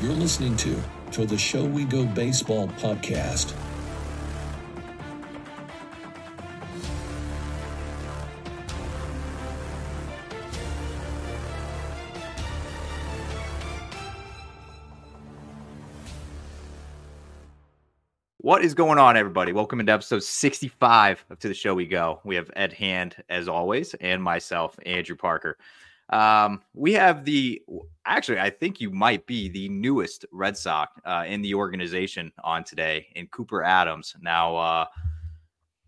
You're listening to to the Show We Go Baseball podcast. What is going on, everybody? Welcome into episode 65 of To the Show We Go. We have Ed Hand, as always, and myself, Andrew Parker. Um, we have the actually, I think you might be the newest Red Sox uh, in the organization on today in Cooper Adams. Now, uh,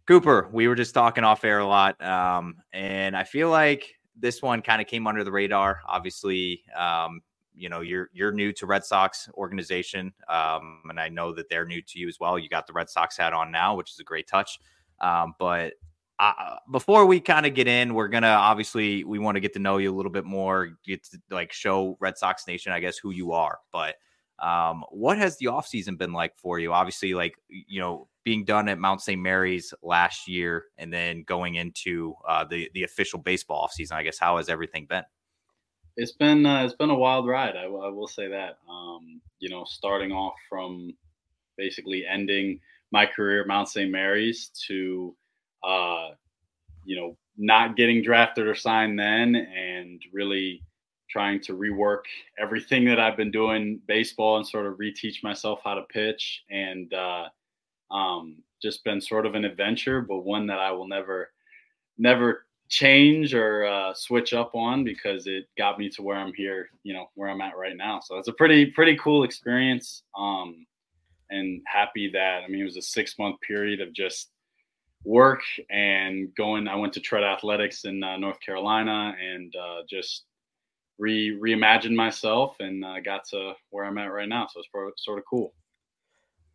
Cooper, we were just talking off air a lot, um, and I feel like this one kind of came under the radar. Obviously, um, you know you're you're new to Red Sox organization, um, and I know that they're new to you as well. You got the Red Sox hat on now, which is a great touch. Um, but before we kind of get in, we're gonna obviously we want to get to know you a little bit more, get to like show Red Sox Nation, I guess, who you are. But um, what has the offseason been like for you? Obviously, like you know, being done at Mount St. Mary's last year, and then going into uh, the the official baseball offseason. I guess how has everything been? It's been uh, it's been a wild ride. I, I will say that. Um, you know, starting off from basically ending my career at Mount St. Mary's to uh, you know, not getting drafted or signed then and really trying to rework everything that I've been doing baseball and sort of reteach myself how to pitch and uh, um, just been sort of an adventure, but one that I will never, never change or uh, switch up on because it got me to where I'm here, you know, where I'm at right now. So it's a pretty, pretty cool experience. Um, and happy that, I mean, it was a six month period of just work and going. I went to Tread Athletics in uh, North Carolina and uh, just re reimagined myself and uh, got to where I'm at right now. So it's pro- sort of cool.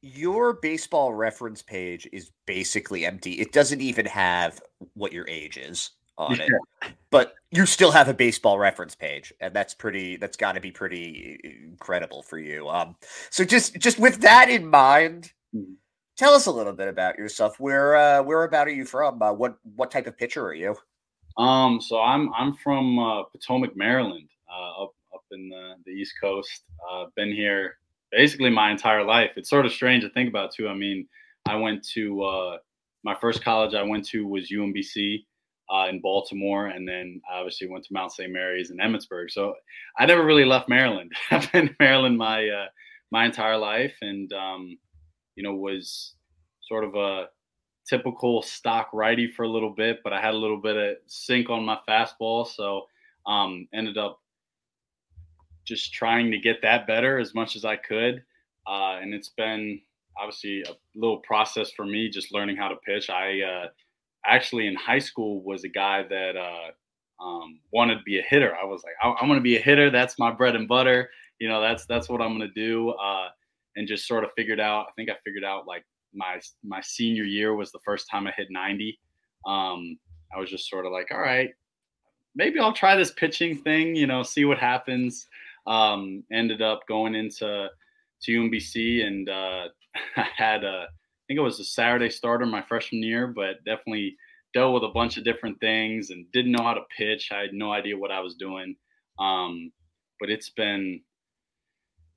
Your baseball reference page is basically empty. It doesn't even have what your age is on it. But you still have a baseball reference page, and that's pretty. That's got to be pretty incredible for you. Um, so just just with that in mind, mm-hmm tell us a little bit about yourself. Where uh, where about are you from? Uh, what what type of pitcher are you? Um, so I'm I'm from uh, Potomac, Maryland, uh, up up in the, the East Coast. Uh, been here basically my entire life. It's sort of strange to think about too. I mean, I went to uh, my first college I went to was UMBC uh, in Baltimore, and then I obviously went to Mount St. Mary's in Emmitsburg. So I never really left Maryland. I've been in Maryland my uh, my entire life, and um, you know, was sort of a typical stock righty for a little bit, but I had a little bit of sink on my fastball, so um, ended up just trying to get that better as much as I could. Uh, and it's been obviously a little process for me just learning how to pitch. I uh, actually in high school was a guy that uh, um, wanted to be a hitter. I was like, I- am going to be a hitter. That's my bread and butter. You know, that's that's what I'm going to do. And just sort of figured out. I think I figured out like my my senior year was the first time I hit 90. Um, I was just sort of like, all right, maybe I'll try this pitching thing. You know, see what happens. Um, ended up going into to UMBC and uh, I had a I think it was a Saturday starter my freshman year, but definitely dealt with a bunch of different things and didn't know how to pitch. I had no idea what I was doing. Um, but it's been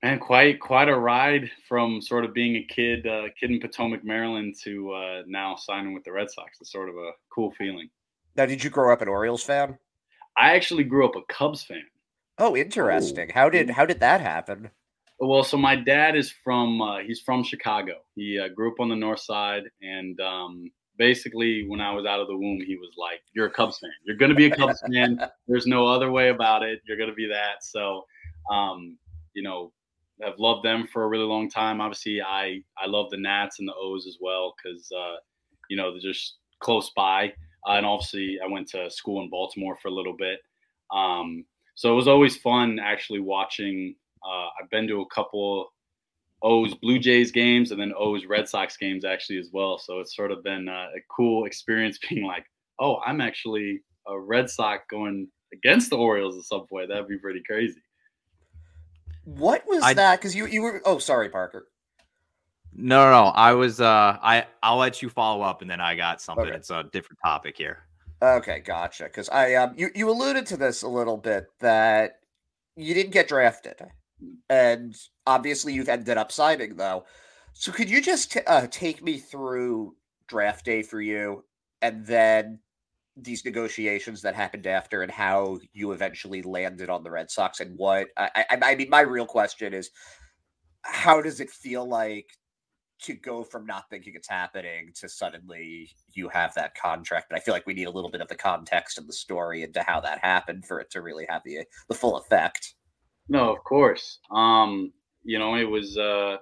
and quite quite a ride from sort of being a kid uh, kid in Potomac, Maryland, to uh, now signing with the Red Sox. It's sort of a cool feeling. Now, did you grow up an Orioles fan? I actually grew up a Cubs fan. Oh, interesting. Ooh. How did how did that happen? Well, so my dad is from uh, he's from Chicago. He uh, grew up on the north side, and um, basically, when I was out of the womb, he was like, "You're a Cubs fan. You're going to be a Cubs fan. There's no other way about it. You're going to be that." So, um, you know, have loved them for a really long time. Obviously, I I love the Nats and the O's as well because uh, you know they're just close by. Uh, and obviously, I went to school in Baltimore for a little bit, um, so it was always fun actually watching. Uh, I've been to a couple O's Blue Jays games and then O's Red Sox games actually as well. So it's sort of been uh, a cool experience being like, oh, I'm actually a Red Sox going against the Orioles at some point. That'd be pretty crazy. What was I, that? Because you you were oh sorry Parker. No, no, no. I was uh I I'll let you follow up and then I got something. Okay. It's a different topic here. Okay, gotcha. Because I um you, you alluded to this a little bit that you didn't get drafted. And obviously, you've ended up signing though. So could you just t- uh, take me through draft day for you, and then these negotiations that happened after, and how you eventually landed on the Red Sox, and what I, I, I mean, my real question is, how does it feel like to go from not thinking it's happening to suddenly you have that contract. But I feel like we need a little bit of the context of the story into how that happened for it to really have the the full effect. No, of course. Um, you know, it was uh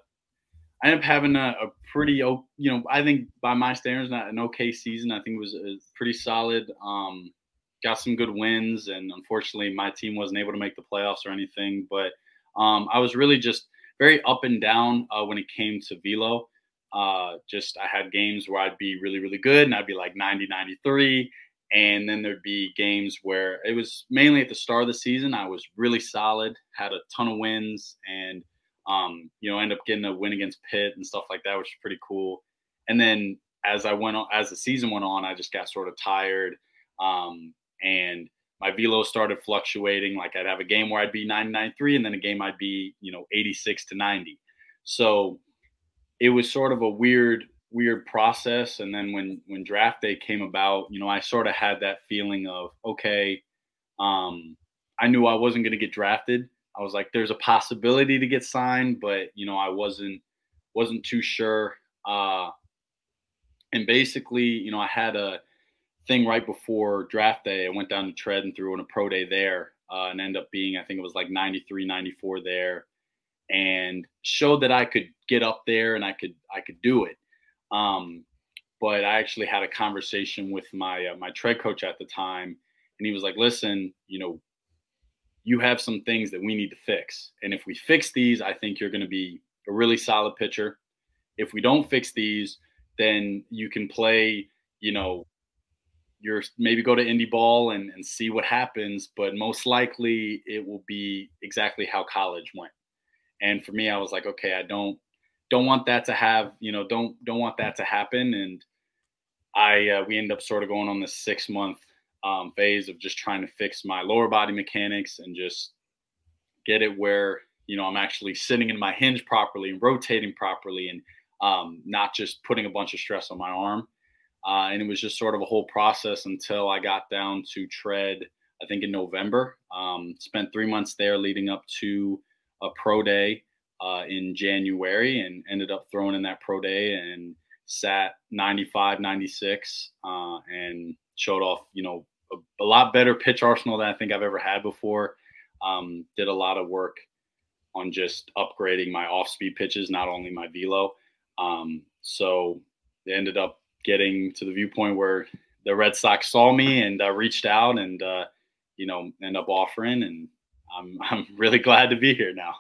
I ended up having a, a pretty you know, I think by my standards not an okay season. I think it was a pretty solid. Um got some good wins and unfortunately my team wasn't able to make the playoffs or anything, but um I was really just very up and down uh, when it came to velo. Uh, just I had games where I'd be really, really good and I'd be like 90, 93. And then there'd be games where it was mainly at the start of the season, I was really solid, had a ton of wins, and, um, you know, end up getting a win against Pitt and stuff like that, which is pretty cool. And then as I went on, as the season went on, I just got sort of tired. Um, and my velo started fluctuating. Like I'd have a game where I'd be 99.3 and then a game I'd be, you know, 86 to 90. So it was sort of a weird, weird process. And then when when draft day came about, you know, I sort of had that feeling of, okay, um, I knew I wasn't gonna get drafted. I was like, there's a possibility to get signed, but you know, I wasn't wasn't too sure. Uh and basically, you know, I had a thing right before draft day. I went down to Tread and threw in a pro day there uh, and end up being, I think it was like 93, 94 there and showed that I could get up there and I could, I could do it. Um, but I actually had a conversation with my, uh, my tread coach at the time and he was like, listen, you know, you have some things that we need to fix. And if we fix these, I think you're going to be a really solid pitcher. If we don't fix these, then you can play, you know, you're maybe go to indie ball and, and see what happens, but most likely it will be exactly how college went. And for me, I was like, okay, I don't don't want that to have, you know, don't don't want that to happen. And I uh, we end up sort of going on this six month um, phase of just trying to fix my lower body mechanics and just get it where you know I'm actually sitting in my hinge properly and rotating properly and um, not just putting a bunch of stress on my arm. Uh, and it was just sort of a whole process until I got down to tread, I think in November. Um, spent three months there leading up to a pro day uh, in January and ended up throwing in that pro day and sat 95, 96 uh, and showed off, you know, a, a, lot better pitch arsenal than I think I've ever had before. Um, did a lot of work on just upgrading my off speed pitches, not only my velo. Um, so they ended up getting to the viewpoint where the Red Sox saw me and uh, reached out and uh, you know end up offering, and I'm I'm really glad to be here now.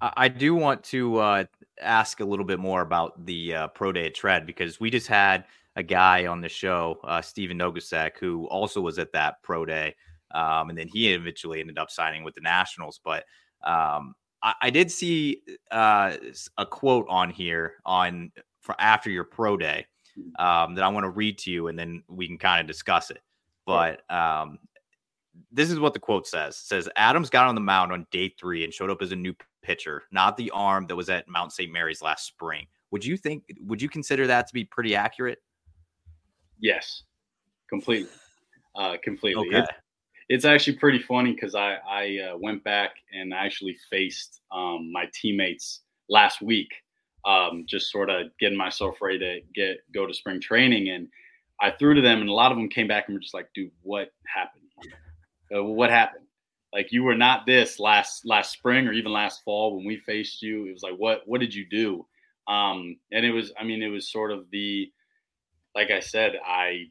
I do want to uh, ask a little bit more about the uh, pro day at Tread because we just had a guy on the show, uh, Stephen Nogosek, who also was at that pro day, um, and then he eventually ended up signing with the Nationals. But um, I, I, did see uh, a quote on here on for after your pro day mm-hmm. um, that I want to read to you, and then we can kind of discuss it. But um, this is what the quote says: it "says Adams got on the mound on day three and showed up as a new pitcher, not the arm that was at Mount St. Mary's last spring." Would you think? Would you consider that to be pretty accurate? Yes, completely, uh, completely. Okay. It's, it's actually pretty funny because I I uh, went back and actually faced um, my teammates last week um, just sort of getting myself ready to get go to spring training. And I threw to them, and a lot of them came back and were just like, "Dude, what happened? Uh, what happened? Like you were not this last last spring or even last fall when we faced you. It was like, what what did you do? Um, and it was, I mean, it was sort of the, like I said, I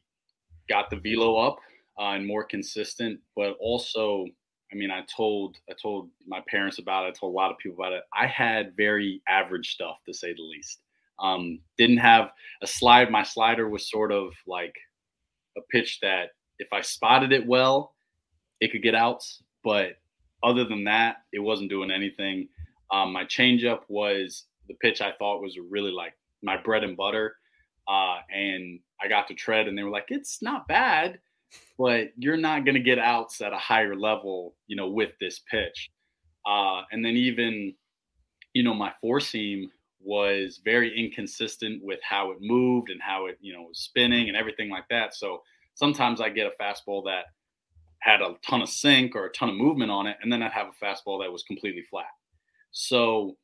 got the velo up uh, and more consistent, but also I mean, I told I told my parents about it. I told a lot of people about it. I had very average stuff to say the least. Um, didn't have a slide. My slider was sort of like a pitch that if I spotted it well, it could get outs. But other than that, it wasn't doing anything. Um, my changeup was the pitch I thought was really like my bread and butter. Uh, and I got to tread, and they were like, "It's not bad." but you're not going to get outs at a higher level, you know, with this pitch. Uh, and then even, you know, my four seam was very inconsistent with how it moved and how it, you know, was spinning and everything like that. So sometimes I get a fastball that had a ton of sink or a ton of movement on it, and then I'd have a fastball that was completely flat. So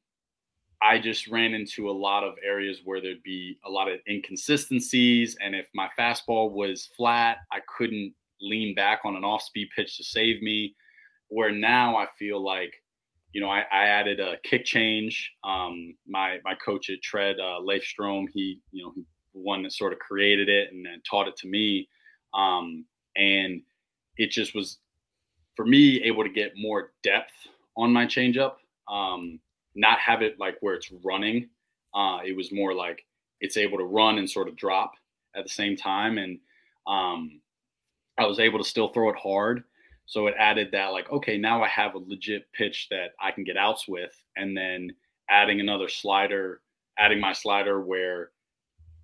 I just ran into a lot of areas where there'd be a lot of inconsistencies. And if my fastball was flat, I couldn't lean back on an off speed pitch to save me. Where now I feel like, you know, I, I added a kick change. Um, my my coach at Tread, uh, Leif Strom, he, you know, one that sort of created it and taught it to me. Um, and it just was for me able to get more depth on my changeup. Um, not have it like where it's running. Uh, it was more like it's able to run and sort of drop at the same time. And um, I was able to still throw it hard. So it added that, like, okay, now I have a legit pitch that I can get outs with. And then adding another slider, adding my slider where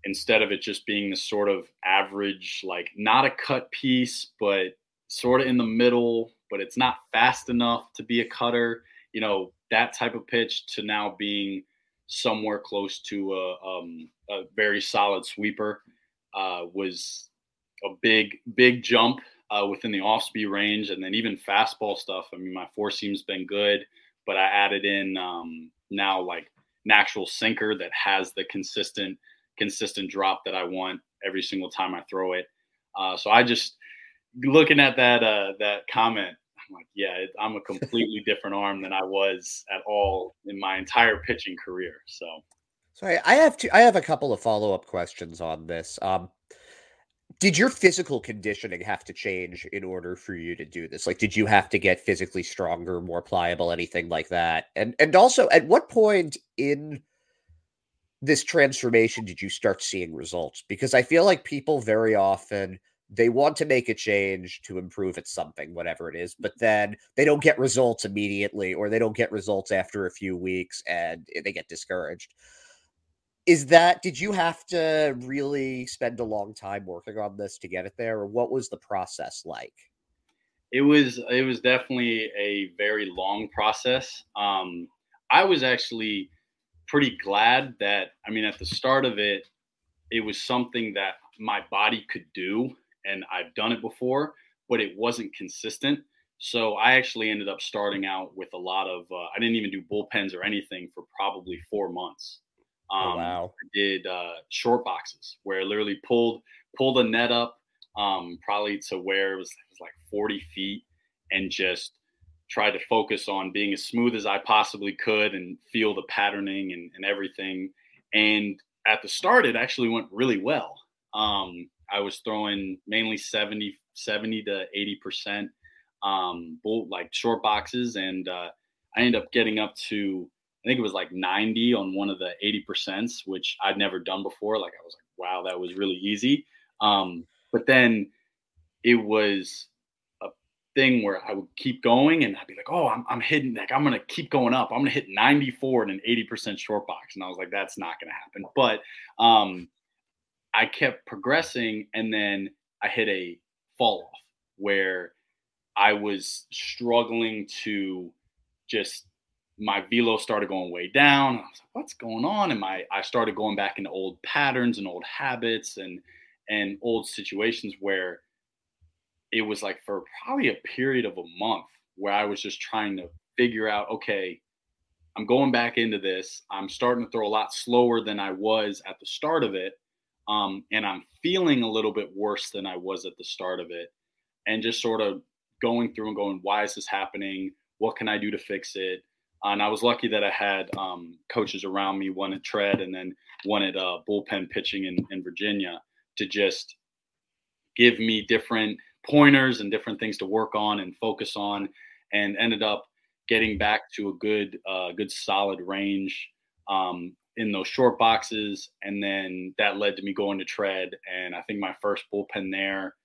instead of it just being this sort of average, like not a cut piece, but sort of in the middle, but it's not fast enough to be a cutter, you know, that type of pitch to now being somewhere close to a, um, a very solid sweeper uh, was a big, big jump uh, within the off speed range. And then even fastball stuff. I mean, my four seam's been good, but I added in um, now like an actual sinker that has the consistent, consistent drop that I want every single time I throw it. Uh, so I just looking at that uh, that comment, I'm like, yeah, it, I'm a completely different arm than I was at all in my entire pitching career. So, so I, I have to, I have a couple of follow up questions on this. Um, did your physical conditioning have to change in order for you to do this? Like, did you have to get physically stronger, more pliable, anything like that? And and also, at what point in this transformation did you start seeing results? Because I feel like people very often they want to make a change to improve at something, whatever it is, but then they don't get results immediately or they don't get results after a few weeks and they get discouraged. Is that, did you have to really spend a long time working on this to get it there, or what was the process like? It was, it was definitely a very long process. Um, I was actually pretty glad that, I mean, at the start of it, it was something that my body could do and I've done it before, but it wasn't consistent. So I actually ended up starting out with a lot of. Uh, I didn't even do bullpens or anything for probably four months. Oh, um, oh, wow! I did uh, short boxes where I literally pulled pulled a net up, um, probably to where it was, it was like 40 feet, and just tried to focus on being as smooth as I possibly could and feel the patterning and, and everything. And at the start, it actually went really well. Um, I was throwing mainly 70, 70 to 80% um, bull, like short boxes. And uh, I ended up getting up to, I think it was like 90 on one of the 80%, which I'd never done before. Like I was like, wow, that was really easy. Um, but then it was a thing where I would keep going and I'd be like, oh, I'm, I'm hitting, like, I'm going to keep going up. I'm going to hit 94 in an 80% short box. And I was like, that's not going to happen. But, um, I kept progressing and then I hit a fall off where I was struggling to just my velo started going way down. I was like, what's going on? And my I started going back into old patterns and old habits and and old situations where it was like for probably a period of a month where I was just trying to figure out, okay, I'm going back into this. I'm starting to throw a lot slower than I was at the start of it. Um, and I'm feeling a little bit worse than I was at the start of it. And just sort of going through and going, why is this happening? What can I do to fix it? and I was lucky that I had um, coaches around me, one at Tread and then one at uh, bullpen pitching in, in Virginia, to just give me different pointers and different things to work on and focus on, and ended up getting back to a good, uh, good solid range um, in those short boxes, and then that led to me going to tread. And I think my first bullpen there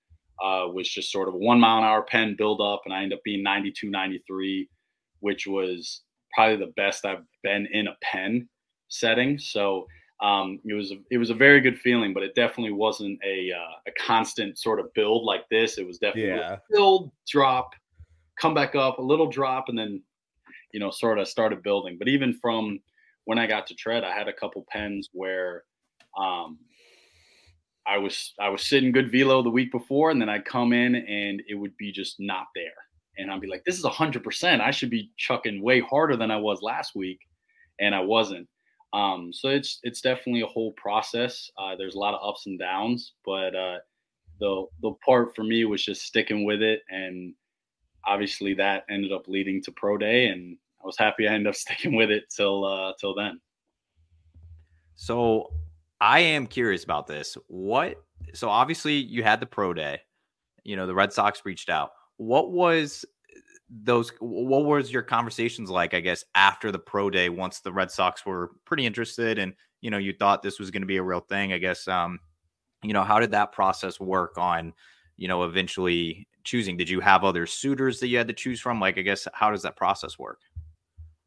uh, was just sort of a one mile an hour pen build up, and I ended up being 92, 93, which was probably the best I've been in a pen setting. So um, it was a, it was a very good feeling, but it definitely wasn't a uh, a constant sort of build like this. It was definitely yeah. build, drop, come back up, a little drop, and then you know, sort of started building. But even from when I got to Tread, I had a couple pens where um, I was I was sitting good velo the week before, and then I'd come in and it would be just not there, and I'd be like, "This is hundred percent. I should be chucking way harder than I was last week," and I wasn't. Um, so it's it's definitely a whole process. Uh, there's a lot of ups and downs, but uh, the the part for me was just sticking with it, and obviously that ended up leading to pro day, and I was happy I ended up sticking with it till uh, till then. So I am curious about this. What? So obviously you had the pro day. You know the Red Sox reached out. What was those? What was your conversations like? I guess after the pro day, once the Red Sox were pretty interested, and you know you thought this was going to be a real thing. I guess um, you know how did that process work on you know eventually choosing? Did you have other suitors that you had to choose from? Like I guess how does that process work?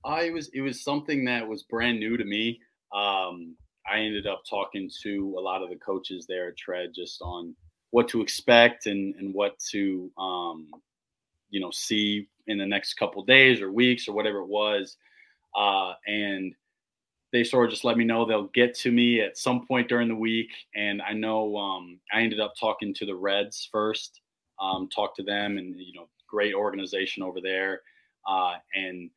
I was it was something that was brand new to me. Um, I ended up talking to a lot of the coaches there at Tread just on what to expect and and what to um, you know see in the next couple days or weeks or whatever it was. Uh, and they sort of just let me know they'll get to me at some point during the week. And I know um, I ended up talking to the Reds first, um, talked to them, and you know, great organization over there, uh, and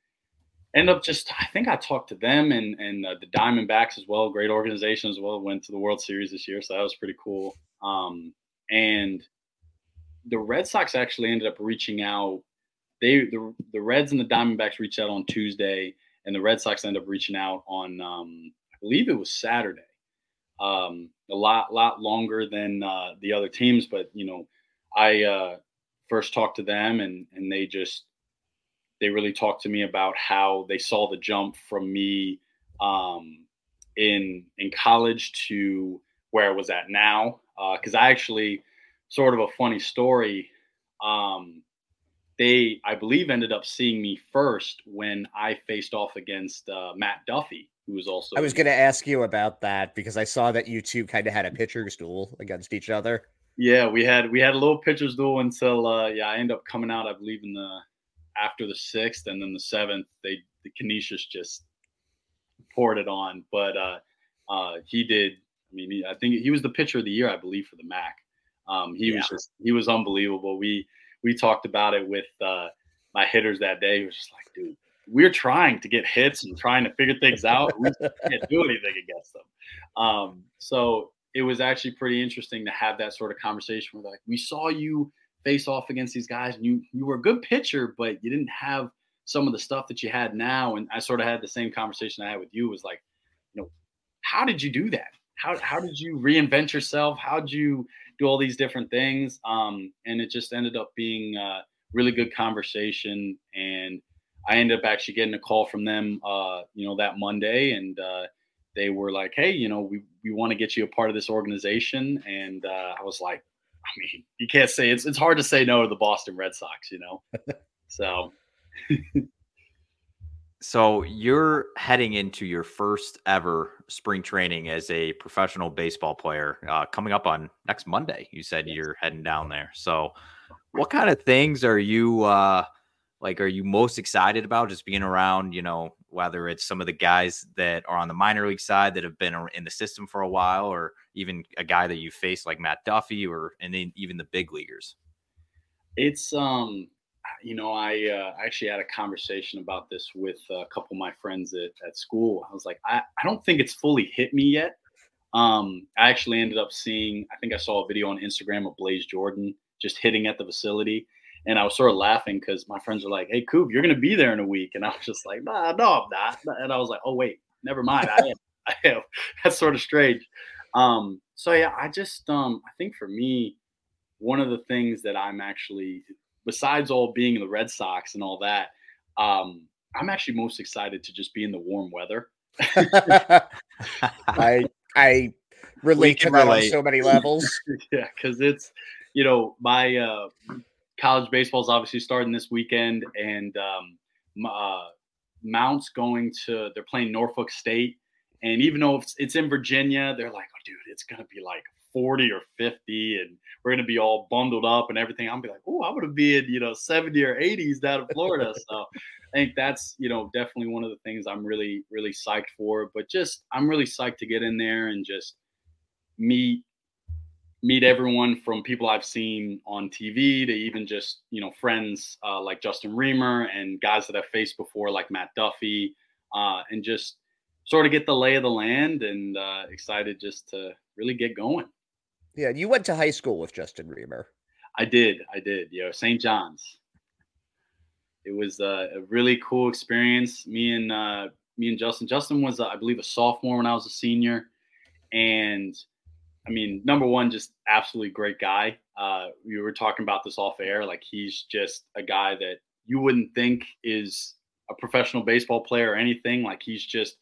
end up just I think I talked to them and and uh, the Diamondbacks as well, great organization as well. Went to the World Series this year, so that was pretty cool. Um, and the Red Sox actually ended up reaching out. They the the Reds and the Diamondbacks reached out on Tuesday, and the Red Sox ended up reaching out on um, I believe it was Saturday. Um, a lot lot longer than uh, the other teams, but you know, I uh, first talked to them, and and they just they really talked to me about how they saw the jump from me um, in in college to where I was at now. Because uh, I actually, sort of a funny story. Um, they, I believe, ended up seeing me first when I faced off against uh, Matt Duffy, who was also. I was going to ask you about that because I saw that you two kind of had a pitcher's duel against each other. Yeah, we had we had a little pitcher's duel until uh, yeah, I ended up coming out, I believe, in the after the sixth, and then the seventh, they the Canisius just poured it on. But uh, uh, he did. I mean, he, I think he was the pitcher of the year, I believe, for the MAAC. Um, he yeah. was just he was unbelievable. We we talked about it with uh, my hitters that day. He was just like, dude, we're trying to get hits and trying to figure things out. We can't do anything against them. Um, so it was actually pretty interesting to have that sort of conversation where like we saw you face off against these guys and you you were a good pitcher, but you didn't have some of the stuff that you had now. And I sort of had the same conversation I had with you was like, you know, how did you do that? How, how did you reinvent yourself? How did you do all these different things? Um, and it just ended up being a really good conversation. And I ended up actually getting a call from them, uh, you know, that Monday. And uh, they were like, hey, you know, we, we want to get you a part of this organization. And uh, I was like, I mean, you can't say it's it's hard to say no to the Boston Red Sox, you know. so So you're heading into your first ever spring training as a professional baseball player uh, coming up on next Monday. You said yes. you're heading down there. So what kind of things are you uh, like are you most excited about just being around, you know, whether it's some of the guys that are on the minor league side that have been in the system for a while, or even a guy that you face like Matt Duffy, or and then even the big leaguers? It's um, you know, I uh, actually had a conversation about this with a couple of my friends at, at school. I was like, I, I don't think it's fully hit me yet. Um, I actually ended up seeing, I think I saw a video on Instagram of Blaze Jordan just hitting at the facility and I was sort of laughing because my friends were like, "Hey, Coop, you're gonna be there in a week," and I was just like, "Nah, no, I'm not." And I was like, "Oh wait, never mind. I am. I am." That's sort of strange. Um, so yeah, I just um, I think for me, one of the things that I'm actually, besides all being the Red Sox and all that, um, I'm actually most excited to just be in the warm weather. I I relate to that relate. on so many levels. yeah, because it's you know my uh, college baseball is obviously starting this weekend, and um, uh, Mount's going to. They're playing Norfolk State, and even though it's, it's in Virginia, they're like, "Oh, dude, it's gonna be like 40 or 50 and we're going to be all bundled up and everything. I'm be like, oh, I'm going to be in, you know, 70 or 80s down in Florida. so I think that's, you know, definitely one of the things I'm really, really psyched for. But just, I'm really psyched to get in there and just meet meet everyone from people I've seen on TV to even just you know friends uh, like Justin Riemer and guys that I've faced before like Matt Duffy, uh, and just sort of get the lay of the land and uh, excited just to really get going. Yeah, you went to high school with Justin Riemer. I did, I did. You know, St. John's. It was uh, a really cool experience. Me and uh, me and Justin. Justin was, uh, I believe, a sophomore when I was a senior, and I mean, number one, just absolutely great guy. Uh, we were talking about this off air. Like he's just a guy that you wouldn't think is a professional baseball player or anything. Like he's just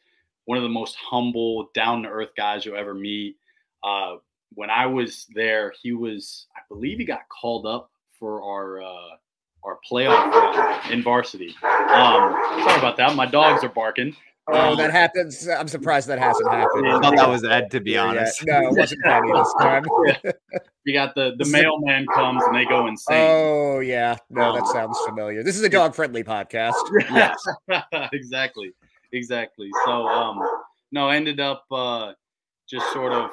one of the most humble, down to earth guys you'll ever meet. Uh, when I was there, he was, I believe, he got called up for our uh, our playoff in varsity. Um, sorry about that. My dogs are barking. Oh, that happens. I'm surprised that hasn't happened. I thought that was Ed, to be honest. Yeah. No, it wasn't Penny this time. you got the the mailman comes and they go insane. Oh yeah, no, that um, sounds familiar. This is a dog friendly podcast. yes, exactly, exactly. So, um, no, ended up uh, just sort of.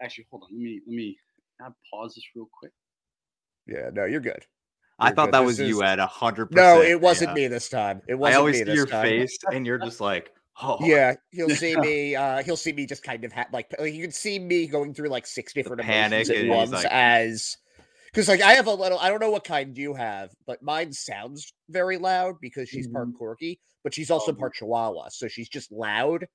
Actually, hold on. Let me let me I pause this real quick. Yeah, no, you're good. I thought good. that this was is... you at hundred percent. No, it wasn't yeah. me this time. It wasn't. I always see your time. face, and you're just like, Oh. Yeah, he'll see me. Uh, he'll see me just kind of ha- like you can see me going through like six different panic at once like... as because like I have a little. I don't know what kind you have, but mine sounds very loud because she's mm-hmm. part Corgi, but she's also oh. part Chihuahua, so she's just loud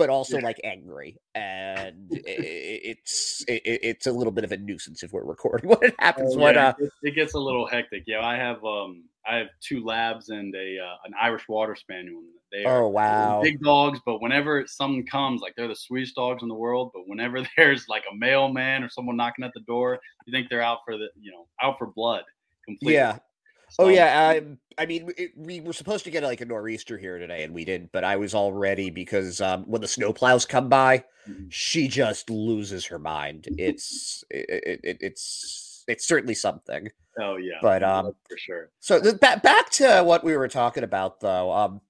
but also yeah. like angry, and it, it's it, it's a little bit of a nuisance if we're recording when it happens. Oh, yeah. uh, it, it, gets a little hectic. Yeah, I have um I have two labs and a uh, an Irish Water Spaniel. They are oh wow, big dogs. But whenever someone comes, like they're the sweetest dogs in the world. But whenever there's like a mailman or someone knocking at the door, you think they're out for the you know out for blood. Completely. Yeah, Oh yeah, um, I mean, it, we were supposed to get like a nor'easter here today, and we didn't. But I was all ready because um, when the snowplows come by, mm-hmm. she just loses her mind. It's it, it, it's it's certainly something. Oh yeah, but um, for sure. So the, back back to what we were talking about though. Um,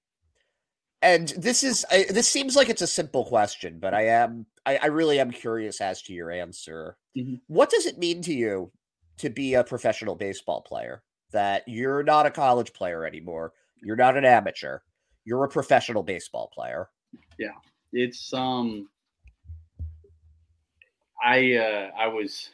and this is I, this seems like it's a simple question, but I am I, I really am curious as to your answer. Mm-hmm. What does it mean to you to be a professional baseball player? that you're not a college player anymore. You're not an amateur. You're a professional baseball player. Yeah. It's um I uh I was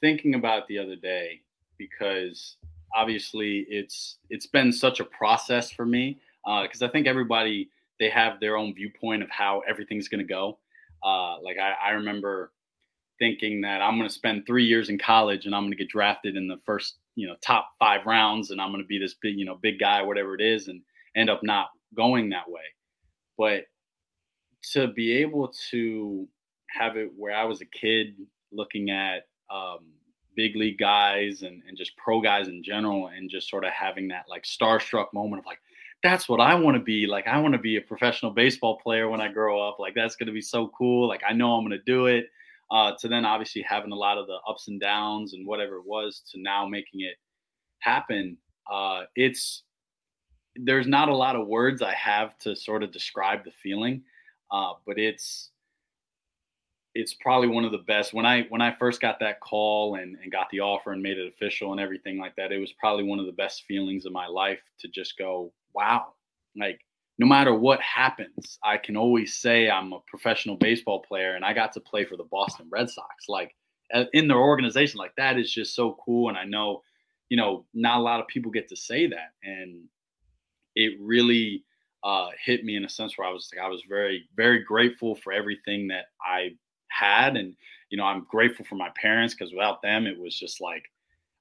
thinking about the other day because obviously it's it's been such a process for me because uh, I think everybody they have their own viewpoint of how everything's going to go. Uh, like I, I remember thinking that I'm going to spend three years in college and I'm going to get drafted in the first you know top five rounds and i'm going to be this big you know big guy whatever it is and end up not going that way but to be able to have it where i was a kid looking at um, big league guys and, and just pro guys in general and just sort of having that like starstruck moment of like that's what i want to be. Like i want to be a professional baseball player when i grow up. Like that's going to be so cool. Like i know i'm going to do it. Uh, to then obviously having a lot of the ups and downs and whatever it was to now making it happen. Uh, it's there's not a lot of words I have to sort of describe the feeling, uh, but it's it's probably one of the best. When I when I first got that call and, and got the offer and made it official and everything like that, it was probably one of the best feelings of my life to just go, wow, like no matter what happens, I can always say I'm a professional baseball player and I got to play for the Boston Red Sox. Like in their organization, like that is just so cool. And I know, you know, not a lot of people get to say that. And it really uh, hit me in a sense where I was like, I was very, very grateful for everything that I had. And, you know, I'm grateful for my parents because without them, it was just like,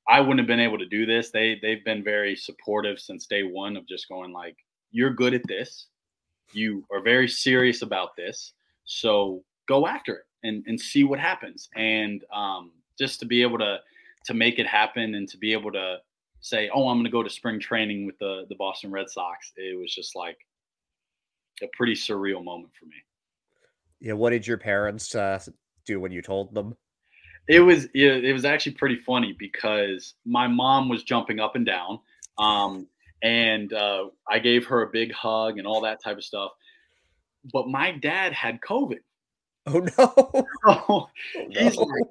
I wouldn't have been able to do this. They they've been very supportive since day one of just going like, you're good at this. You are very serious about this. So go after it and, and see what happens. And um, just to be able to to make it happen and to be able to say, oh, I'm going to go to spring training with the the Boston Red Sox, it was just like a pretty surreal moment for me. Yeah. What did your parents uh, do when you told them? it was it, was actually pretty funny because my mom was jumping up and down, um, and uh, I gave her a big hug and all that type of stuff. But my dad had COVID. Oh no! So he's like,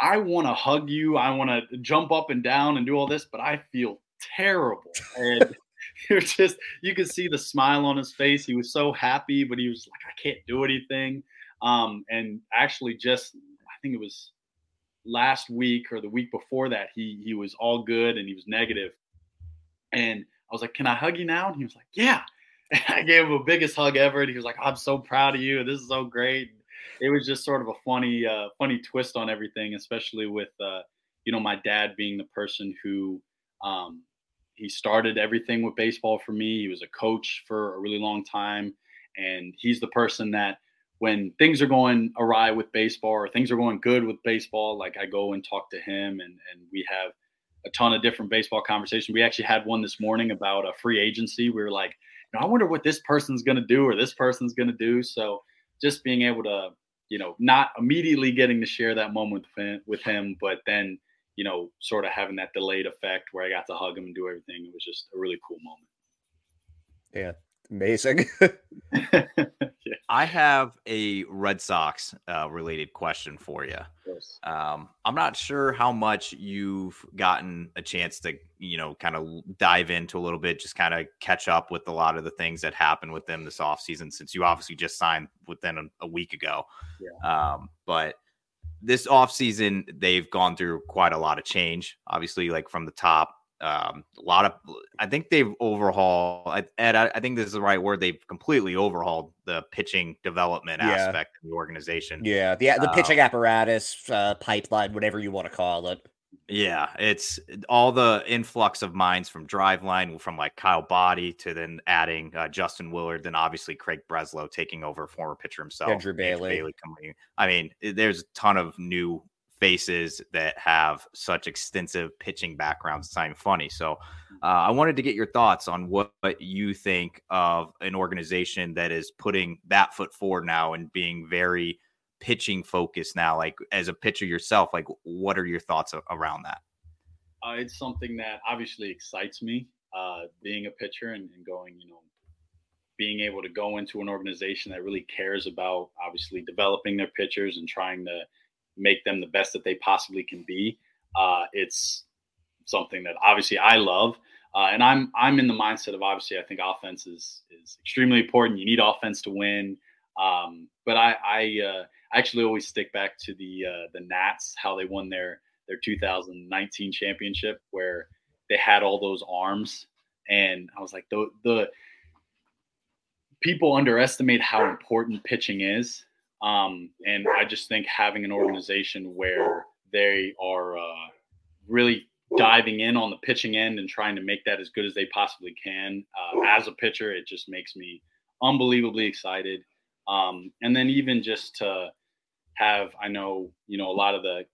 I want to hug you. I want to jump up and down and do all this, but I feel terrible. And you're just, you could see the smile on his face. He was so happy, but he was like, I can't do anything. Um, and actually, just, I think it was last week or the week before that, he, he was all good and he was negative. And I was like, Can I hug you now? And he was like, Yeah. And I gave him the biggest hug ever. And he was like, I'm so proud of you. This is so great it was just sort of a funny uh, funny twist on everything, especially with uh, you know my dad being the person who um, he started everything with baseball for me. He was a coach for a really long time, and he's the person that when things are going awry with baseball or things are going good with baseball, like I go and talk to him, and and we have a ton of different baseball conversations. We actually had one this morning about a free agency. We were like, you know, I wonder what this person's going to do or this person's going to do. So just being able to you know, not immediately getting to share that moment with with him, but then, you know, sort of having that delayed effect where I got to hug him and do everything. It was just a really cool moment. Yeah, amazing. yeah. I have a Red Sox uh, related question for you. Yes. Um, I'm not sure how much you've gotten a chance to, you know, kind of dive into a little bit, just kind of catch up with a lot of the things that happened with them this offseason since you obviously just signed within a, a week ago. Yeah. Um, but this offseason, they've gone through quite a lot of change, obviously, like from the top. Um, a lot of i think they've overhauled ed I, I, think this is the right word they've completely overhauled the pitching development yeah. aspect of the organization. Yeah the, the pitching um, apparatus uh, pipeline whatever you want to call it yeah it's all the influx of minds from driveline from like kyle Boddy to then adding uh, justin willard then obviously craig breslow taking over former pitcher himself andrew bailey, bailey coming i mean there's a ton of new faces that have such extensive pitching backgrounds. It's not even funny. So uh, I wanted to get your thoughts on what, what, you think of an organization that is putting that foot forward now and being very pitching focus now. Like as a pitcher yourself, like what are your thoughts around that? Uh, it's something that obviously excites me. Uh, being a pitcher and, and going, you know, being able to go into an organization that really cares about obviously developing their pitchers and trying to make them the best that they possibly can be. Uh, it's something that obviously I love. Uh, and I'm I'm in the mindset of obviously I think offense is is extremely important. You need offense to win. Um, but I I uh, actually always stick back to the uh, the Nats how they won their their 2019 championship where they had all those arms and I was like the the people underestimate how important pitching is um, and I just think having an organization where they are uh, really diving in on the pitching end and trying to make that as good as they possibly can uh, as a pitcher, it just makes me unbelievably excited. Um, and then even just to have, I know, you know, a lot of the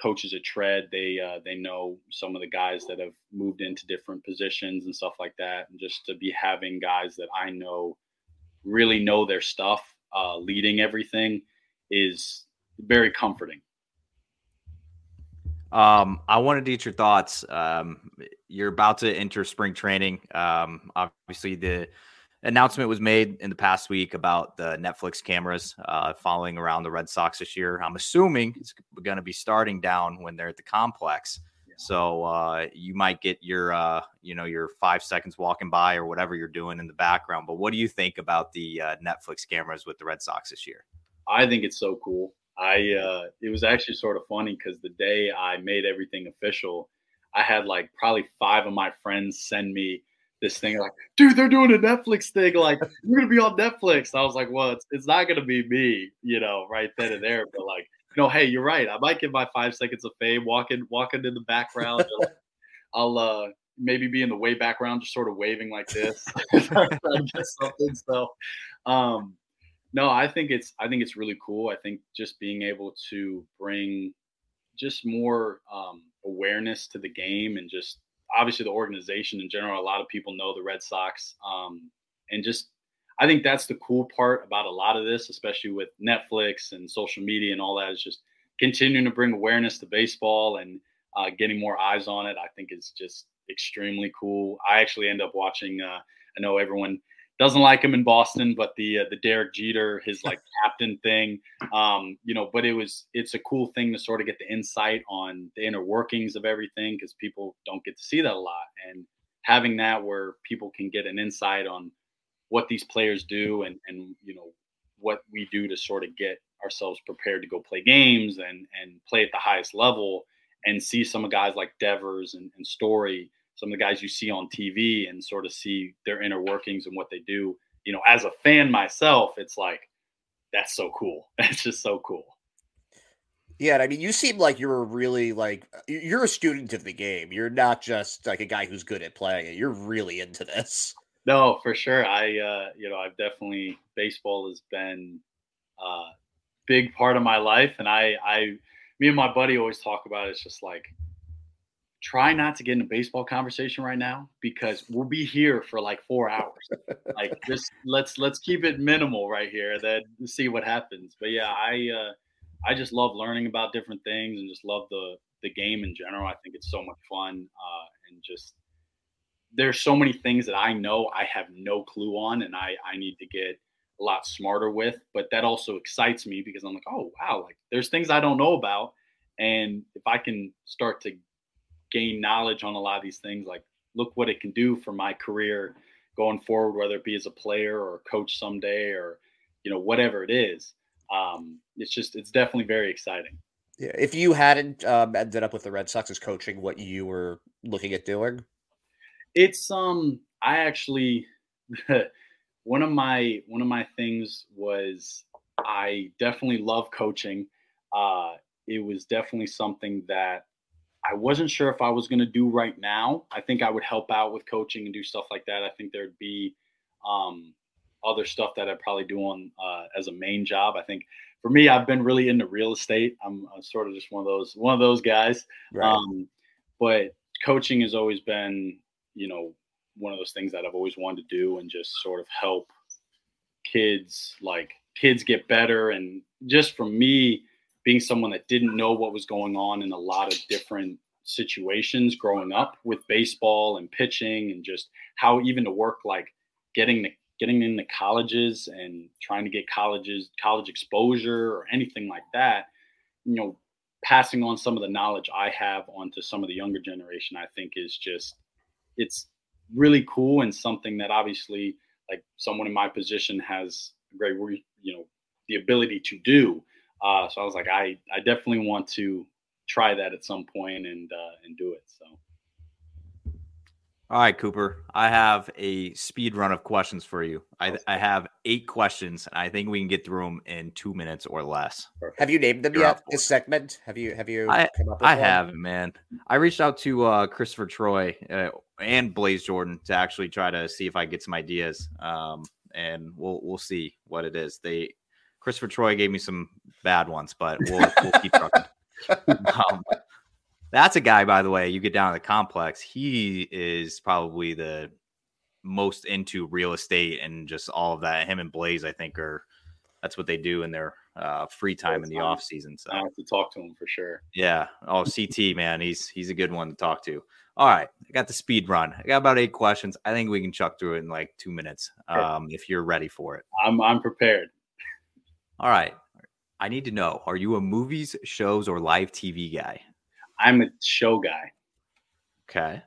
coaches at Tread, they uh, they know some of the guys that have moved into different positions and stuff like that, and just to be having guys that I know really know their stuff uh, leading everything is very comforting. Um, I wanted to get your thoughts. Um, you're about to enter spring training. Um, obviously, the announcement was made in the past week about the Netflix cameras uh, following around the Red Sox this year. I'm assuming it's going to be starting down when they're at the complex. So uh, you might get your, uh, you know, your five seconds walking by or whatever you're doing in the background. But what do you think about the uh, Netflix cameras with the Red Sox this year? I think it's so cool. I uh, it was actually sort of funny because the day I made everything official, I had like probably five of my friends send me this thing like, dude, they're doing a Netflix thing. Like, you're gonna be on Netflix. I was like, well, it's, it's not gonna be me, you know, right then and there. But like, no, hey, you're right. I might give my five seconds of fame, walking, walking in the background. I'll uh, maybe be in the way background, just sort of waving like this, something. So, um, no, I think it's I think it's really cool. I think just being able to bring just more um, awareness to the game and just obviously the organization in general. A lot of people know the Red Sox, um, and just I think that's the cool part about a lot of this, especially with Netflix and social media and all that, is just continuing to bring awareness to baseball and uh, getting more eyes on it, I think is just extremely cool. I actually end up watching. Uh, I know everyone doesn't like him in Boston, but the uh, the Derek Jeter, his like captain thing, um, you know. But it was it's a cool thing to sort of get the insight on the inner workings of everything because people don't get to see that a lot, and having that where people can get an insight on what these players do and and you know what we do to sort of get ourselves prepared to go play games and and play at the highest level and see some of guys like Devers and, and Story some of the guys you see on TV and sort of see their inner workings and what they do. You know, as a fan myself, it's like that's so cool. It's just so cool. Yeah, I mean, you seem like you're really like you're a student of the game. You're not just like a guy who's good at playing it. You're really into this. No, for sure. I, uh, you know, I've definitely baseball has been a uh, big part of my life, and I, I, me and my buddy always talk about it. It's just like try not to get in a baseball conversation right now because we'll be here for like four hours. like just let's let's keep it minimal right here, then see what happens. But yeah, I uh, I just love learning about different things and just love the the game in general. I think it's so much fun uh, and just there's so many things that I know I have no clue on and I I need to get a lot smarter with. But that also excites me because I'm like, oh wow, like there's things I don't know about. And if I can start to gain knowledge on a lot of these things. Like, look what it can do for my career going forward, whether it be as a player or a coach someday or, you know, whatever it is. Um, it's just, it's definitely very exciting. Yeah. If you hadn't um, ended up with the Red Sox as coaching, what you were looking at doing? It's, um, I actually, one of my, one of my things was I definitely love coaching. Uh, it was definitely something that I wasn't sure if I was going to do right now. I think I would help out with coaching and do stuff like that. I think there'd be um, other stuff that I'd probably do on uh, as a main job. I think for me, I've been really into real estate. I'm, I'm sort of just one of those one of those guys. Right. Um, but coaching has always been, you know, one of those things that I've always wanted to do and just sort of help kids like kids get better and just for me being someone that didn't know what was going on in a lot of different situations growing up with baseball and pitching and just how even to work like getting the getting into colleges and trying to get colleges college exposure or anything like that you know passing on some of the knowledge i have onto some of the younger generation i think is just it's really cool and something that obviously like someone in my position has a great you know the ability to do uh, so I was like, I, I definitely want to try that at some point and uh, and do it. So. All right, Cooper. I have a speed run of questions for you. I, I have eight questions, and I think we can get through them in two minutes or less. Have you named them You're yet? This segment? Have you? Have you? I, I have, man. I reached out to uh, Christopher Troy uh, and Blaze Jordan to actually try to see if I get some ideas, um, and we'll we'll see what it is. They Christopher Troy gave me some bad ones, but we'll, we'll keep trucking. Um, that's a guy, by the way. You get down to the complex, he is probably the most into real estate and just all of that. Him and Blaze, I think, are that's what they do in their uh, free time in the off season. So I have to talk to him for sure. Yeah. Oh, CT man, he's he's a good one to talk to. All right, I got the speed run. I got about eight questions. I think we can chuck through it in like two minutes. Um, if you're ready for it. I'm I'm prepared. All right. I need to know are you a movies, shows, or live TV guy? I'm a show guy. Okay.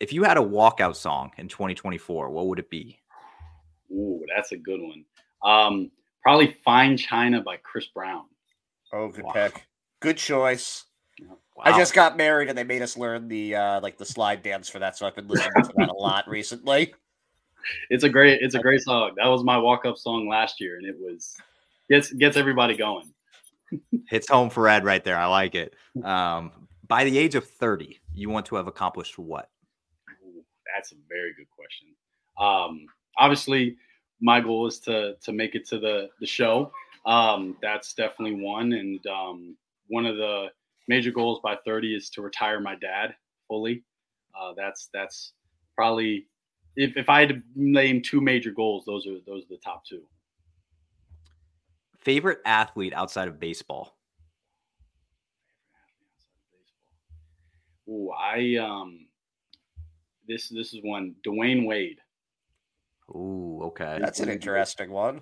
If you had a walkout song in 2024, what would it be? Ooh, that's a good one. Um, probably Fine China by Chris Brown. Oh, good wow. pick. Good choice. Wow. I just got married and they made us learn the uh like the slide dance for that, so I've been listening to that a lot recently. It's a great it's a great song. That was my walk up song last year and it was gets gets everybody going. Hits home for Ed right there. I like it. Um, by the age of 30, you want to have accomplished what? That's a very good question. Um, obviously, my goal is to to make it to the the show. Um, that's definitely one, and um, one of the major goals by 30 is to retire my dad fully. Uh, that's that's probably if, if I had to name two major goals, those are those are the top two. Favorite athlete outside of baseball? Ooh, I um, this this is one Dwyane Wade. Ooh, okay, that's an interesting one.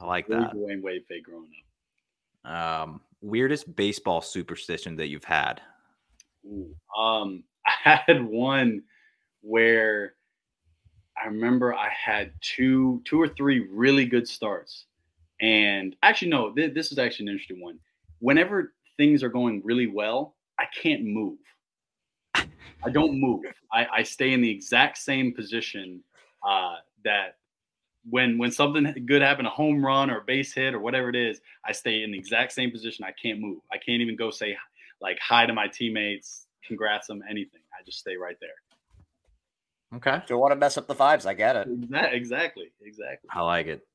I like that Dwyane Wade fake growing up. Um, weirdest baseball superstition that you've had? Ooh, um, I had one where I remember I had two two or three really good starts, and actually, no, th- this is actually an interesting one. Whenever things are going really well, I can't move. I don't move. I, I stay in the exact same position uh, that when when something good happened, a home run or a base hit or whatever it is, I stay in the exact same position. I can't move. I can't even go say like hi to my teammates, congrats them, anything. I just stay right there. Okay. Don't want to mess up the vibes. I get it. Exactly, exactly, exactly. I like it.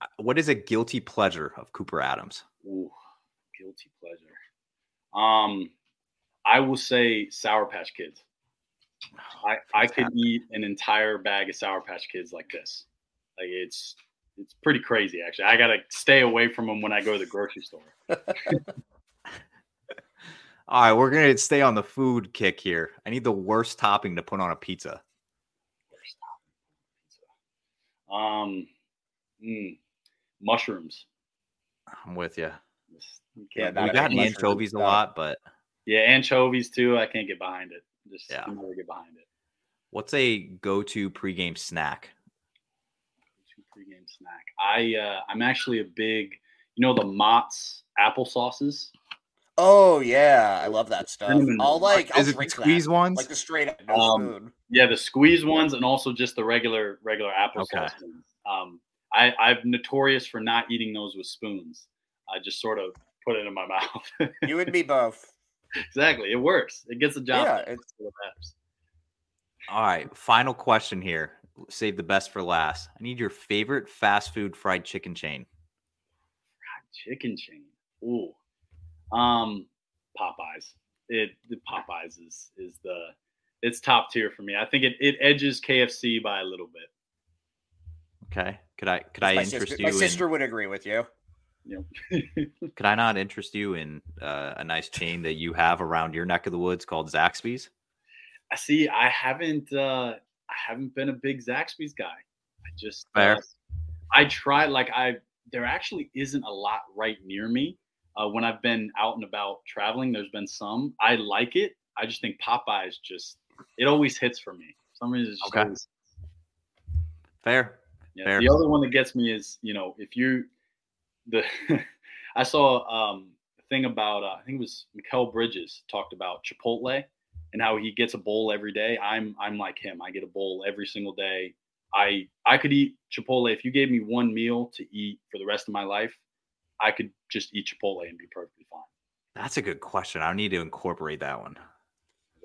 Uh, What is a guilty pleasure of Cooper Adams? Ooh, guilty pleasure. Um, I will say Sour Patch Kids. I I could eat an entire bag of Sour Patch Kids like this. Like it's it's pretty crazy actually. I gotta stay away from them when I go to the grocery store. All right, we're gonna stay on the food kick here. I need the worst topping to put on a pizza. Um, mm, mushrooms. I'm with you. Just- Yeah, We a got big that. anchovies a lot, but Yeah, anchovies too. I can't get behind it. Just Yeah. can never get behind it. what's a go-to pregame snack? Two pregame snack. I uh, I'm actually a big, you know, the Mott's apple sauces. Oh yeah, I love that stuff. Cinnamon. I'll like I'll is it the squeeze that. ones? like the straight up no Um, spoon. Yeah, the squeeze ones and also just the regular regular applesauce Okay. ones. Um, I, I'm notorious for not eating those with spoons. I just sort of put it in my mouth. You and me both. exactly, it works. It gets the job. Yeah, done. it's- what matters. All right, final question here. Save the best for last. I need your favorite fast food fried chicken chain. Fried chicken chain. Ooh, um, Popeyes. It the Popeyes is is the it's top tier for me. I think it, it edges KFC by a little bit. Okay, could I could I interest sister, you? my sister would agree with you. You could I not interest you in uh, a nice chain that you have around your neck of the woods called Zaxby's? I see. I haven't. uh I haven't been a big Zaxby's guy. I just. Fair. Uh, I try. Like I. There actually isn't a lot right near me. Uh, when I've been out and about traveling, there's been some. I like it. I just think Popeyes just. It always hits for me. For some reason. It's just Okay. always- Fair. Yeah. The other one that gets me is, you know, if you the I saw um a thing about uh, I think it was Mikal Bridges talked about Chipotle and how he gets a bowl every day. I'm I'm like him. I get a bowl every single day. I I could eat Chipotle if you gave me one meal to eat for the rest of my life. I could just eat Chipotle and be perfectly fine. That's a good question. I need to incorporate that one.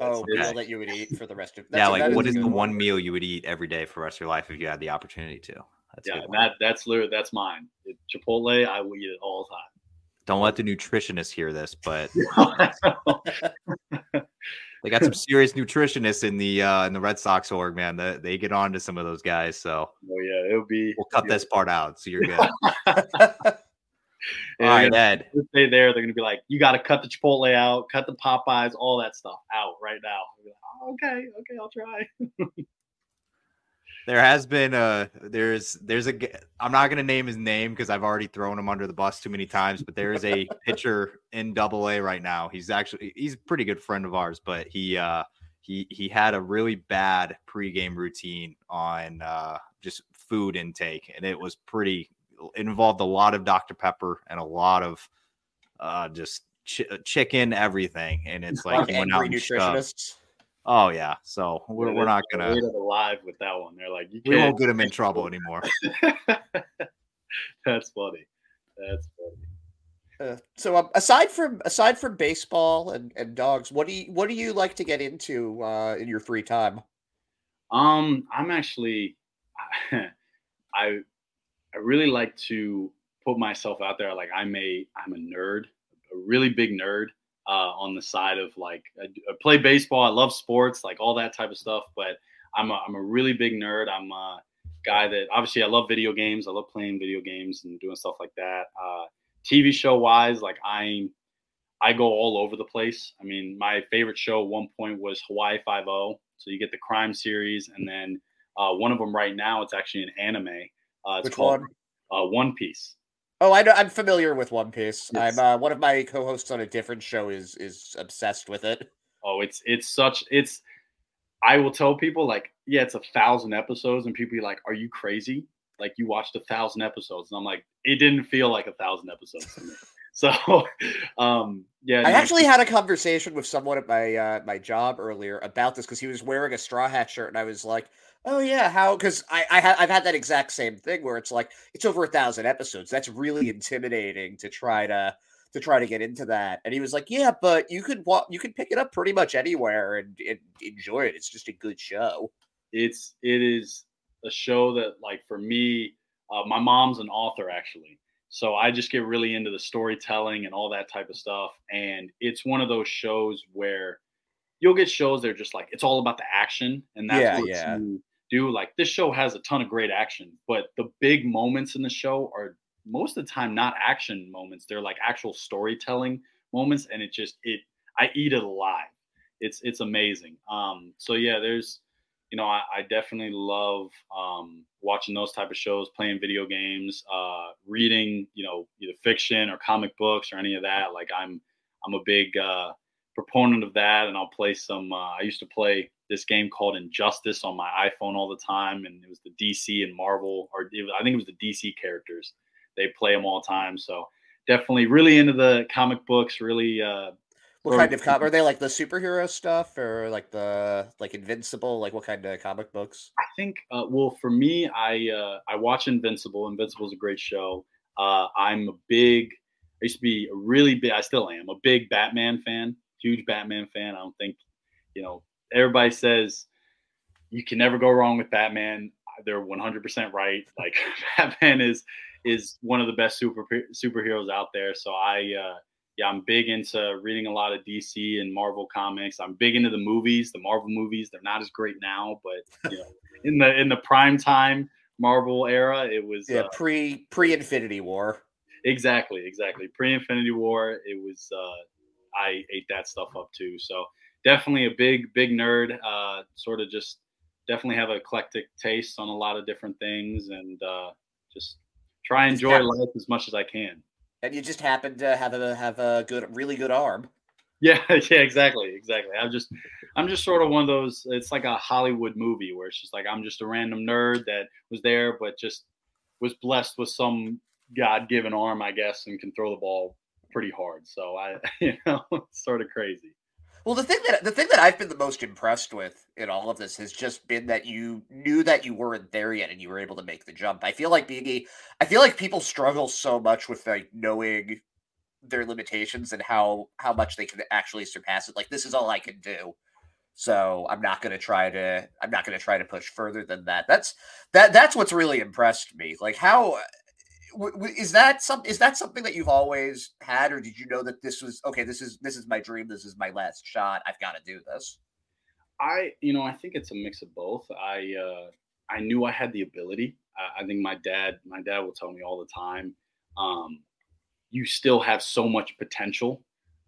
That's Oh, it. meal that you would eat for the rest of. yeah, like what is the good one meal you would eat every day for the rest of your life if you had the opportunity to? That's yeah, good that that's literally that's mine. It, Chipotle, I will eat it all the time. Don't let the nutritionists hear this, but they got some serious nutritionists in the uh in the Red Sox org, man. They, they get on to some of those guys. So oh yeah, it'll be. we'll cut this part out. So you're good. Yeah, All right, Ed. stay there. They're gonna be like, you got to cut the Chipotle out, cut the Popeyes, all that stuff out right now. Like, "Oh, okay, okay, I'll try. There has been a there's there's a I'm not gonna name his name because I've already thrown him under the bus too many times, but there is a pitcher in Double A right now. He's actually he's a pretty good friend of ours, but he uh he he had a really bad pregame routine on uh just food intake, and it was pretty involved a lot of Dr Pepper and a lot of uh just ch- chicken everything, and it's like Like went out angry and nutritionists. Oh yeah, so we're, we're not gonna Ate it alive with that one. They're like, you we won't can't. get him in trouble anymore. That's funny. That's funny. Uh, so um, aside from aside from baseball and, and dogs, what do you what do you like to get into uh, in your free time? Um, I'm actually, I, I really like to put myself out there. Like I'm a, I'm a nerd, a really big nerd. Uh, on the side of like, I, I play baseball. I love sports, like all that type of stuff. But I'm a, I'm a really big nerd. I'm a guy that obviously I love video games. I love playing video games and doing stuff like that. Uh, TV show wise, like I'm, I go all over the place. I mean, my favorite show at one point was Hawaii Five O. So you get the crime series, and then uh, one of them right now it's actually an anime. Uh, it's Which called one? Uh, One Piece. Oh, I know. I'm familiar with One Piece. Yes. I'm uh, one of my co-hosts on a different show is is obsessed with it. Oh, it's it's such it's. I will tell people like, yeah, it's a thousand episodes, and people be like, "Are you crazy? Like you watched a thousand episodes?" And I'm like, it didn't feel like a thousand episodes to me. So, um, yeah, I no, actually had a conversation with someone at my uh, my job earlier about this because he was wearing a straw hat shirt, and I was like, "Oh yeah, how?" Because I, I ha- I've had that exact same thing where it's like it's over a thousand episodes. That's really intimidating to try to to try to get into that. And he was like, "Yeah, but you could wa- you could pick it up pretty much anywhere and, and enjoy it. It's just a good show." it's it is a show that like for me uh, my mom's an author actually so i just get really into the storytelling and all that type of stuff and it's one of those shows where you'll get shows that are just like it's all about the action and that's Yeah, what yeah. you do like this show has a ton of great action but the big moments in the show are most of the time not action moments they're like actual storytelling moments and it just it i eat it alive it's it's amazing um so yeah there's you know, I, I definitely love um, watching those type of shows, playing video games, uh, reading, you know, either fiction or comic books or any of that. Like I'm, I'm a big uh, proponent of that, and I'll play some. Uh, I used to play this game called Injustice on my iPhone all the time, and it was the DC and Marvel, or it was, I think it was the DC characters. They play them all the time, so definitely really into the comic books. Really, uh, What kind of com- are they like the superhero stuff or like the like Invincible? Like what kind of comic books? I think, uh, well, for me, I uh, I watch Invincible. Invincible is a great show. Uh, I'm a big, I used to be a really big, I still am a big Batman fan, huge Batman fan. I don't think, you know, everybody says you can never go wrong with Batman. They're 100% right. Like Batman is is one of the best super superheroes out there. So I, uh, yeah, I'm big into reading a lot of DC and Marvel comics. I'm big into the movies, the Marvel movies. They're not as great now, but you know, in the in the prime time Marvel era, it was Yeah, uh, pre pre Infinity War. exactly, exactly. Pre Infinity War, it was. Uh, I ate that stuff up too. So definitely a big, big nerd. Uh, sort of just definitely have an eclectic taste on a lot of different things, and uh, just try and enjoy life as much as I can. And you just happen to have a have a good, really good arm. Yeah, yeah, exactly, exactly. I'm just, I'm just sort of one of those. It's like a Hollywood movie where it's just like I'm just a random nerd that was there, but just was blessed with some God-given arm, I guess, and can throw the ball pretty hard. So I, you know, it's sort of crazy. Well, the thing that the thing that I've been the most impressed with in all of this has just been that you knew that you weren't there yet and you were able to make the jump. I feel like being I feel like people struggle so much with like knowing their limitations and how how much they can actually surpass it. Like this is all I can do, so I'm not going to try to I'm not going to try to push further than that. That's that that's what's really impressed me. Like how is that some is that something that you've always had or did you know that this was okay this is this is my dream this is my last shot i've got to do this I, you know, I think it's a mix of both. I, uh, I knew I had the ability. I, I think my dad, my dad will tell me all the time, um, you still have so much potential.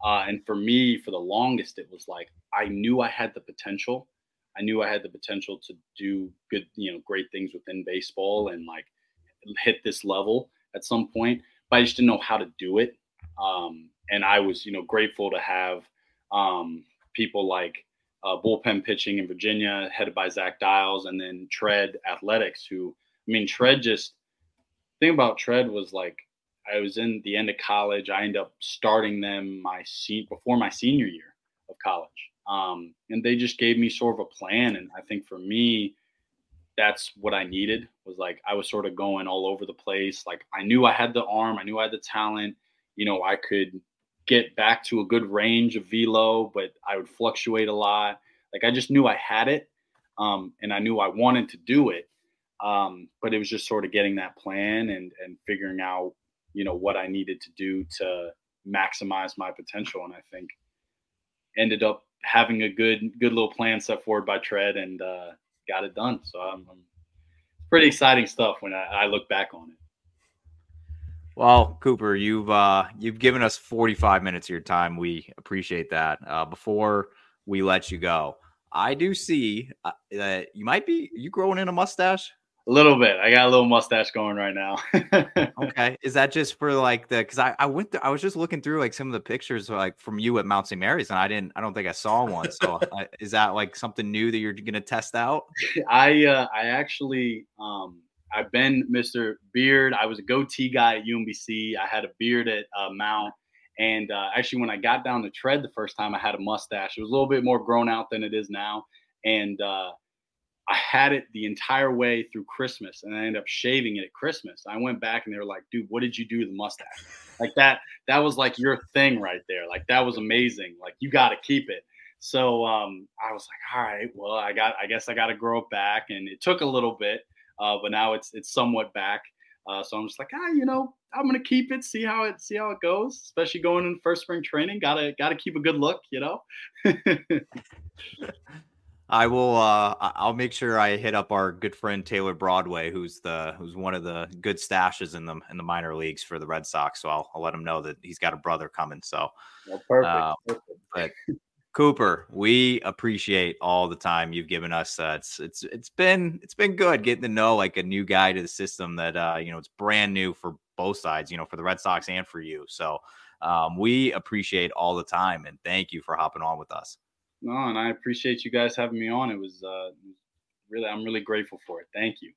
Uh, and for me, for the longest, it was like I knew I had the potential. I knew I had the potential to do good, you know, great things within baseball and like hit this level at some point, but I just didn't know how to do it. Um, and I was, you know, grateful to have um, people like uh, bullpen pitching in Virginia, headed by Zach Dials, and then Tread Athletics, who, I mean, Tread just, thing about Tread was like, I was in the end of college. I ended up starting them my se- before my senior year of college. Um, and they just gave me sort of a plan. And I think for me, that's what I needed was like, I was sort of going all over the place. Like I knew I had the arm, I knew I had the talent, you know, I could get back to a good range of velo, but I would fluctuate a lot. Like I just knew I had it, um, and I knew I wanted to do it. Um, but it was just sort of getting that plan and and figuring out, you know, what I needed to do to maximize my potential. And I think ended up having a good good little plan set forward by Tread and uh, got it done. So I'm, I'm pretty exciting stuff when I, I look back on it. Well, Cooper, you've uh, you've given us 45 minutes of your time. We appreciate that. Uh, before we let you go, I do see uh, that you might be you growing in a mustache. A little bit. I got a little mustache going right now. okay. Is that just for like the because I, I went through, I was just looking through like some of the pictures like from you at Mount St. Mary's and I didn't I don't think I saw one. So uh, is that like something new that you're gonna test out? I uh, I actually um I've been Mr. Beard. I was a goatee guy at UMBC. I had a beard at uh, Mount. And uh, actually, when I got down the tread the first time, I had a mustache. It was a little bit more grown out than it is now. And uh, I had it the entire way through Christmas, and I ended up shaving it at Christmas. I went back, and they were like, "Dude, what did you do to the mustache? Like that? That was like your thing right there. Like that was amazing. Like you got to keep it." So um, I was like, "All right, well, I got. I guess I got to grow it back." And it took a little bit, uh, but now it's it's somewhat back. Uh, so I'm just like, ah, you know, I'm gonna keep it, see how it see how it goes, especially going in first spring training. Gotta gotta keep a good look, you know. I will. Uh, I'll make sure I hit up our good friend Taylor Broadway, who's the who's one of the good stashes in the in the minor leagues for the Red Sox. So I'll, I'll let him know that he's got a brother coming. So, well, perfect. Uh, perfect. But Cooper, we appreciate all the time you've given us. Uh, it's it's it's been it's been good getting to know like a new guy to the system that uh, you know it's brand new for both sides, you know, for the Red Sox and for you. So um, we appreciate all the time and thank you for hopping on with us. No, and I appreciate you guys having me on. It was uh, really I'm really grateful for it. Thank you.